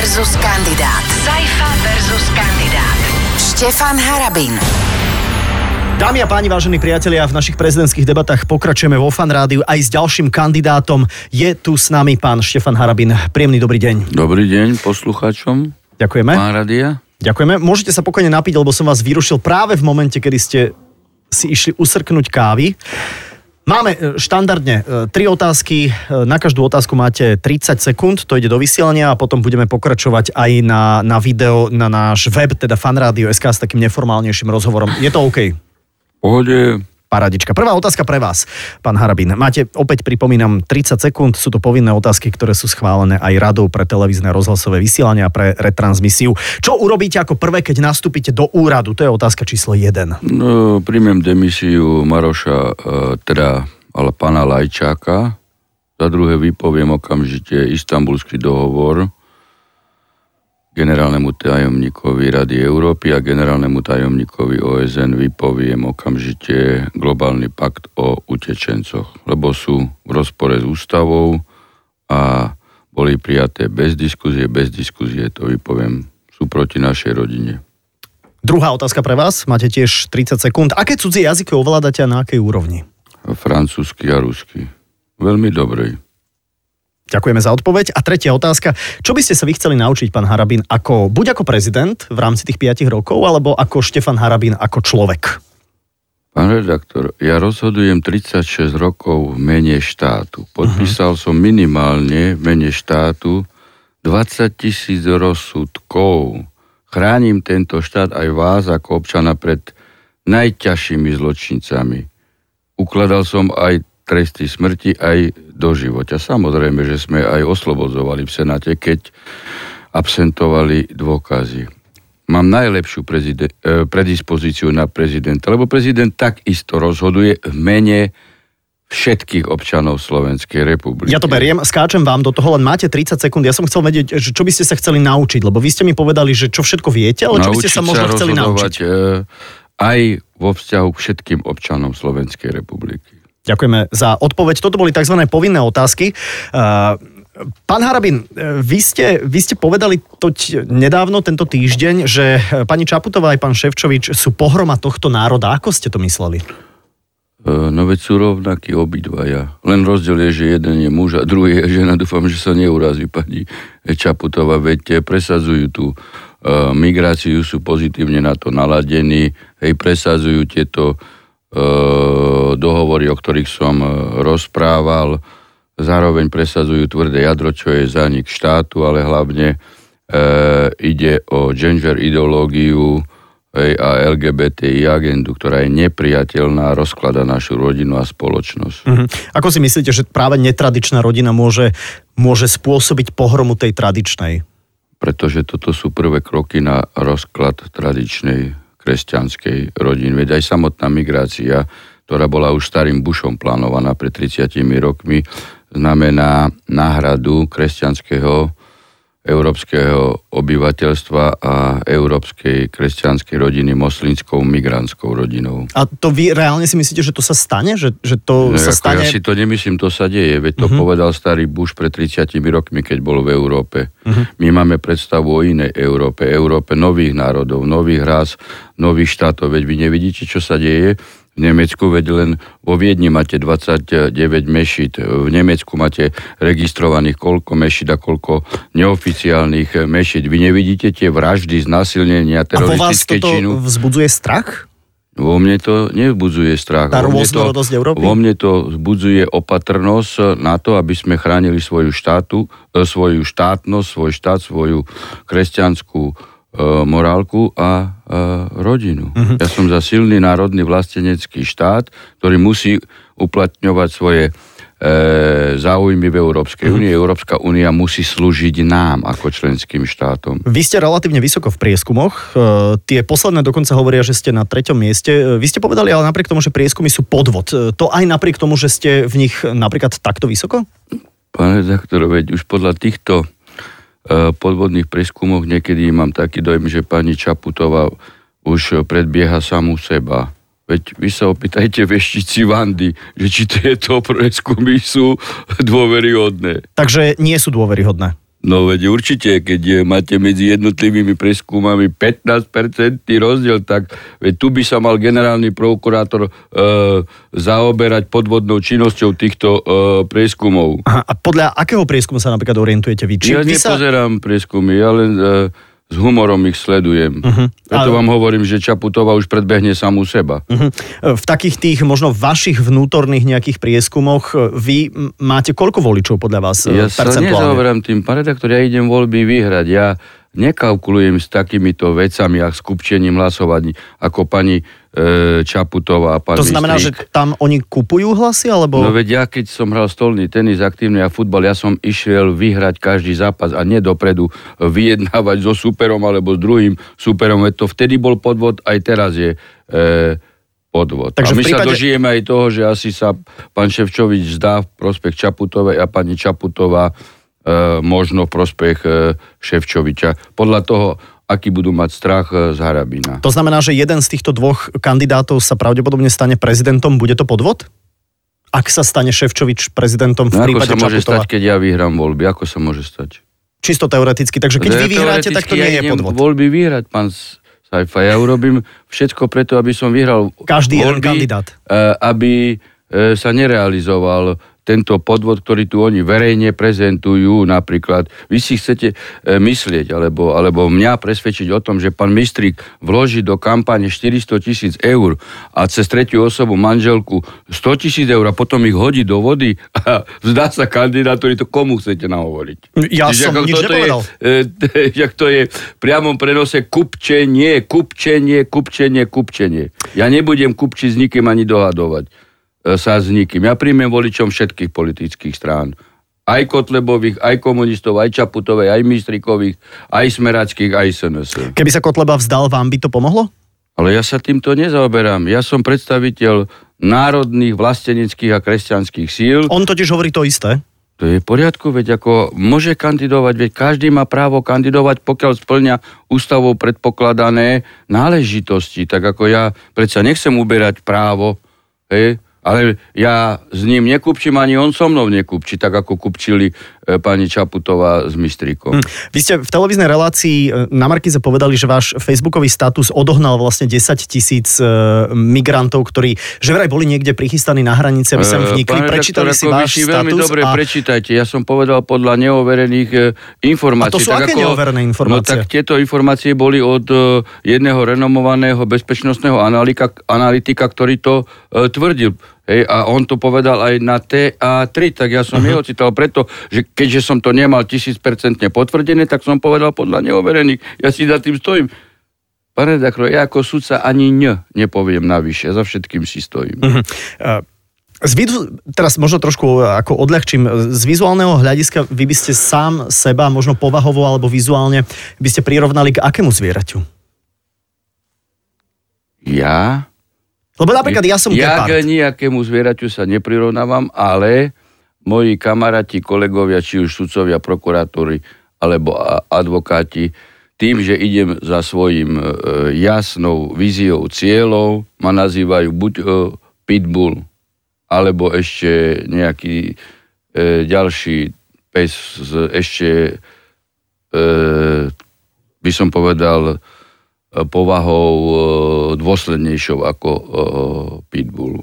versus kandidát. Saifa versus kandidát. Štefan Harabin. Dámy a páni, vážení priatelia, v našich prezidentských debatách pokračujeme vo Fan Rádiu aj s ďalším kandidátom. Je tu s nami pán Štefan Harabin. Príjemný dobrý deň. Dobrý deň poslucháčom. Ďakujeme. Pán Radia. Ďakujeme. Môžete sa pokojne napiť, lebo som vás vyrušil práve v momente, kedy ste si išli usrknúť kávy. Máme e, štandardne e, tri otázky. E, Na každú otázku máte 30 sekúnd, to ide do vysielania a potom budeme pokračovať aj na, na video, na náš web, teda fanradio.sk s takým neformálnejším rozhovorom. Je to OK? Pohode. Paradička. Prvá otázka pre vás, pán Harabín. Máte, opäť pripomínam, 30 sekúnd. Sú to povinné otázky, ktoré sú schválené aj radou pre televízne rozhlasové vysielania a pre retransmisiu. Čo urobíte ako prvé, keď nastúpite do úradu? To je otázka číslo 1. No, príjmem demisiu Maroša, e, teda, ale pána Lajčáka. Za druhé vypoviem okamžite istambulský dohovor generálnemu tajomníkovi Rady Európy a generálnemu tajomníkovi OSN vypoviem okamžite globálny pakt o utečencoch, lebo sú v rozpore s ústavou a boli prijaté bez diskuzie, bez diskuzie to vypoviem, sú proti našej rodine. Druhá otázka pre vás. Máte tiež 30 sekúnd. Aké cudzie jazyky ovládate a na akej úrovni? Francúzsky a rusky. Veľmi dobrej. Ďakujeme za odpoveď. A tretia otázka. Čo by ste sa vy chceli naučiť, pán Harabín, ako, buď ako prezident v rámci tých 5 rokov, alebo ako Štefan Harabín ako človek? Pán redaktor, ja rozhodujem 36 rokov v mene štátu. Podpísal uh-huh. som minimálne v mene štátu 20 tisíc rozsudkov. Chránim tento štát aj vás ako občana pred najťažšími zločincami. Ukladal som aj tresty smrti, aj do života. Samozrejme, že sme aj oslobodzovali v Senáte, keď absentovali dôkazy. Mám najlepšiu prezide- eh, predispozíciu na prezidenta, lebo prezident takisto rozhoduje v mene všetkých občanov Slovenskej republiky. Ja to beriem, skáčem vám do toho, len máte 30 sekúnd. Ja som chcel vedieť, že čo by ste sa chceli naučiť, lebo vy ste mi povedali, že čo všetko viete, ale čo by ste sa možno chceli naučiť. E, aj vo vzťahu k všetkým občanom Slovenskej republiky. Ďakujeme za odpoveď. Toto boli tzv. povinné otázky. Pán Harabin, vy ste, vy ste povedali toť nedávno, tento týždeň, že pani Čaputová aj pán Ševčovič sú pohroma tohto národa. Ako ste to mysleli? No veď sú rovnakí obidvaja. Len rozdiel je, že jeden je muž a druhý je žena. Dúfam, že sa neurazí pani Čaputová. Veď presadzujú tú migráciu, sú pozitívne na to naladení. Hej, presadzujú tieto dohovory, o ktorých som rozprával. Zároveň presadzujú tvrdé jadro, čo je zanik štátu, ale hlavne e, ide o gender ideológiu e, a LGBTI agendu, ktorá je nepriateľná, rozklada našu rodinu a spoločnosť. Mm-hmm. Ako si myslíte, že práve netradičná rodina môže, môže spôsobiť pohromu tej tradičnej? Pretože toto sú prvé kroky na rozklad tradičnej kresťanskej rodiny. Veď aj samotná migrácia, ktorá bola už starým Bushom plánovaná pred 30 rokmi, znamená náhradu kresťanského európskeho obyvateľstva a európskej kresťanskej rodiny moslimskou migrantskou rodinou. A to vy reálne si myslíte, že to sa stane? Že, že to no, sa stane... Ja si to nemyslím, to sa deje. Veď to uh-huh. povedal starý Bush pred 30 rokmi, keď bol v Európe. Uh-huh. My máme predstavu o inej Európe. Európe nových národov, nových rás, nových štátov. Veď vy nevidíte, čo sa deje Nemecku, veď len vo Viedni máte 29 mešit, v Nemecku máte registrovaných koľko mešit a koľko neoficiálnych mešit. Vy nevidíte tie vraždy, znásilnenia, teroristické činu? A vo vás toto vzbudzuje strach? Vo mne to nevzbudzuje strach. Tá rôznorodosť Európy? Vo mne to vzbudzuje opatrnosť na to, aby sme chránili svoju štátu, e, svoju štátnosť, svoj štát, svoju kresťanskú morálku a, a rodinu. Uh-huh. Ja som za silný národný vlastenecký štát, ktorý musí uplatňovať svoje e, záujmy v Európskej únie. Uh-huh. Európska únia musí slúžiť nám ako členským štátom. Vy ste relatívne vysoko v prieskumoch. E, tie posledné dokonca hovoria, že ste na treťom mieste. E, vy ste povedali, ale napriek tomu, že prieskumy sú podvod. E, to aj napriek tomu, že ste v nich napríklad takto vysoko? Pane redaktor, veď už podľa týchto E, podvodných preskumoch niekedy mám taký dojem, že pani Čaputová už predbieha samú seba. Veď vy sa opýtajte veštici Vandy, že či tieto preskumy sú dôveryhodné. Takže nie sú dôveryhodné. No veď určite, keď máte medzi jednotlivými preskúmami 15% rozdiel, tak veď tu by sa mal generálny prokurátor e, zaoberať podvodnou činnosťou týchto e, prieskumov. Aha, a podľa akého prieskumu sa napríklad orientujete vy? Či ja vy sa... nepozerám prieskumy, ja len e, s humorom ich sledujem. Uh-huh. Preto Ale- vám hovorím, že Čaputová už predbehne samú seba. Mhm. V takých tých možno vašich vnútorných nejakých prieskumoch e, vy máte koľko voličov podľa vás e, Ja sa nezaoberám tým, pán redaktor, ja idem voľby vyhrať. Ja nekalkulujem s takýmito vecami a s kupčením hlasovaní, ako pani e, Čaputová a pán To znamená, že Mistrík. tam oni kupujú hlasy, alebo... No veď ja, keď som hral stolný tenis, aktívny a futbal, ja som išiel vyhrať každý zápas a nie dopredu vyjednávať so superom alebo s druhým superom. Veď to vtedy bol podvod, aj teraz je e, podvod. Takže a my sa prípade- dožijeme aj toho, že asi sa pán Ševčovič zdá v prospech Čaputovej a pani Čaputová možno v prospech e, Ševčoviča. Podľa toho, aký budú mať strach e, z Harabína. To znamená, že jeden z týchto dvoch kandidátov sa pravdepodobne stane prezidentom. Bude to podvod? Ak sa stane Ševčovič prezidentom v No, ako prípade sa môže Čaputová? stať, keď ja vyhrám voľby? Ako sa môže stať? Čisto teoreticky. Takže keď Ja vy vyhráte, tak to nie ja je podvod. voľby vyhrať, pán Sajfa. Ja urobím všetko preto, aby som vyhral Každý jeden voľby, kandidát. e, aby e, sa nerealizoval tento podvod, ktorý tu oni verejne prezentujú napríklad. Vy si chcete e, myslieť, alebo, alebo mňa presvedčiť o tom, že pán Mistrík vloží do kampane 400 tisíc eur a cez tretiu osobu manželku 100 tisíc eur a potom ich hodí do vody a vzdá sa kandidátori, to komu chcete nahovoriť? Ja Čiže som nič toto nepovedal. Je, to je v priamom prenose kupčenie, kupčenie, kupčenie, kupčenie. Ja nebudem kupčiť s nikým ani dohadovať sa s nikým. Ja príjmem voličom všetkých politických strán. Aj Kotlebových, aj komunistov, aj Čaputovej, aj Mistrikových, aj Smerackých, aj SNS. Keby sa Kotleba vzdal, vám by to pomohlo? Ale ja sa týmto nezaoberám. Ja som predstaviteľ národných, vlasteneckých a kresťanských síl. On totiž hovorí to isté. To je v poriadku, veď ako môže kandidovať, veď každý má právo kandidovať, pokiaľ splňa ústavou predpokladané náležitosti. Tak ako ja predsa nechcem uberať právo, hej, ale ja s ním nekupčím, ani on so mnou nekupčí, tak ako kupčili e, pani Čaputová s Mistríkom. Hm. Vy ste v televíznej relácii e, na Markize povedali, že váš facebookový status odohnal vlastne 10 tisíc e, migrantov, ktorí že vraj boli niekde prichystaní na hranici, aby sem vnikli. pán Prečítali si ako váš si veľmi status dobre a prečítajte. Ja som povedal podľa neoverených e, informácií. A to sú aké neoverené informácie? No tak tieto informácie boli od e, jedného renomovaného bezpečnostného analytika, analytika ktorý to e, tvrdil. Hej, a on to povedal aj na TA3, tak ja som uh-huh. jeho cital preto, že keďže som to nemal tisícpercentne potvrdené, tak som povedal podľa neoverených. Ja si za tým stojím. Pane redaktor, ja ako sudca ani ň nepoviem navyše, za všetkým si stojím. Mhm. E, Z vidu, teraz možno trošku e, ako odľahčím, z vizuálneho hľadiska vy by ste sám seba, možno povahovo alebo vizuálne, by ste prirovnali k akému zvieraťu? Ja? Lebo napríklad ja som ja gepard. k nejakému zvieraťu sa neprirovnávam, ale moji kamaráti, kolegovia, či už sudcovia, prokurátori alebo advokáti, tým, že idem za svojim e, jasnou víziou cieľov, ma nazývajú buď e, pitbull, alebo ešte nejaký e, ďalší pes s ešte, by som povedal, povahou e, dôslednejšou ako e, pitbull.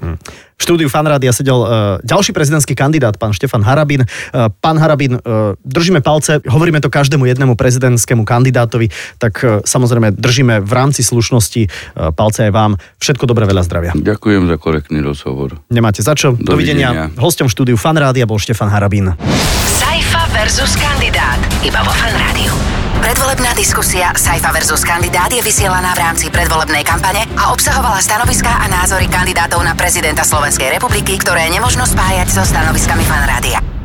V štúdiu Fanrádia sedel ďalší prezidentský kandidát, pán Štefan Harabin. Uh, pán Harabin, uh, držíme palce, hovoríme to každému jednému prezidentskému kandidátovi, tak samozrejme držíme v rámci slušnosti palce aj vám. Všetko dobré, veľa zdravia. Ďakujem za korektný rozhovor. Nemáte za čo. Dovidenia. Dovidenia. Hosťom v štúdiu Fanrádia bol Štefan Harabin. Saifa versus kandidát. Iba vo Fan Rádiu. Predvolebná diskusia Saifa versus kandidát je vysielaná v rámci predvolebnej kampane a obsahovala stanoviská a názory kandidátov na prezidenta Slovenskej republiky, ktoré nemožno spájať so stanoviskami Fan Rádia.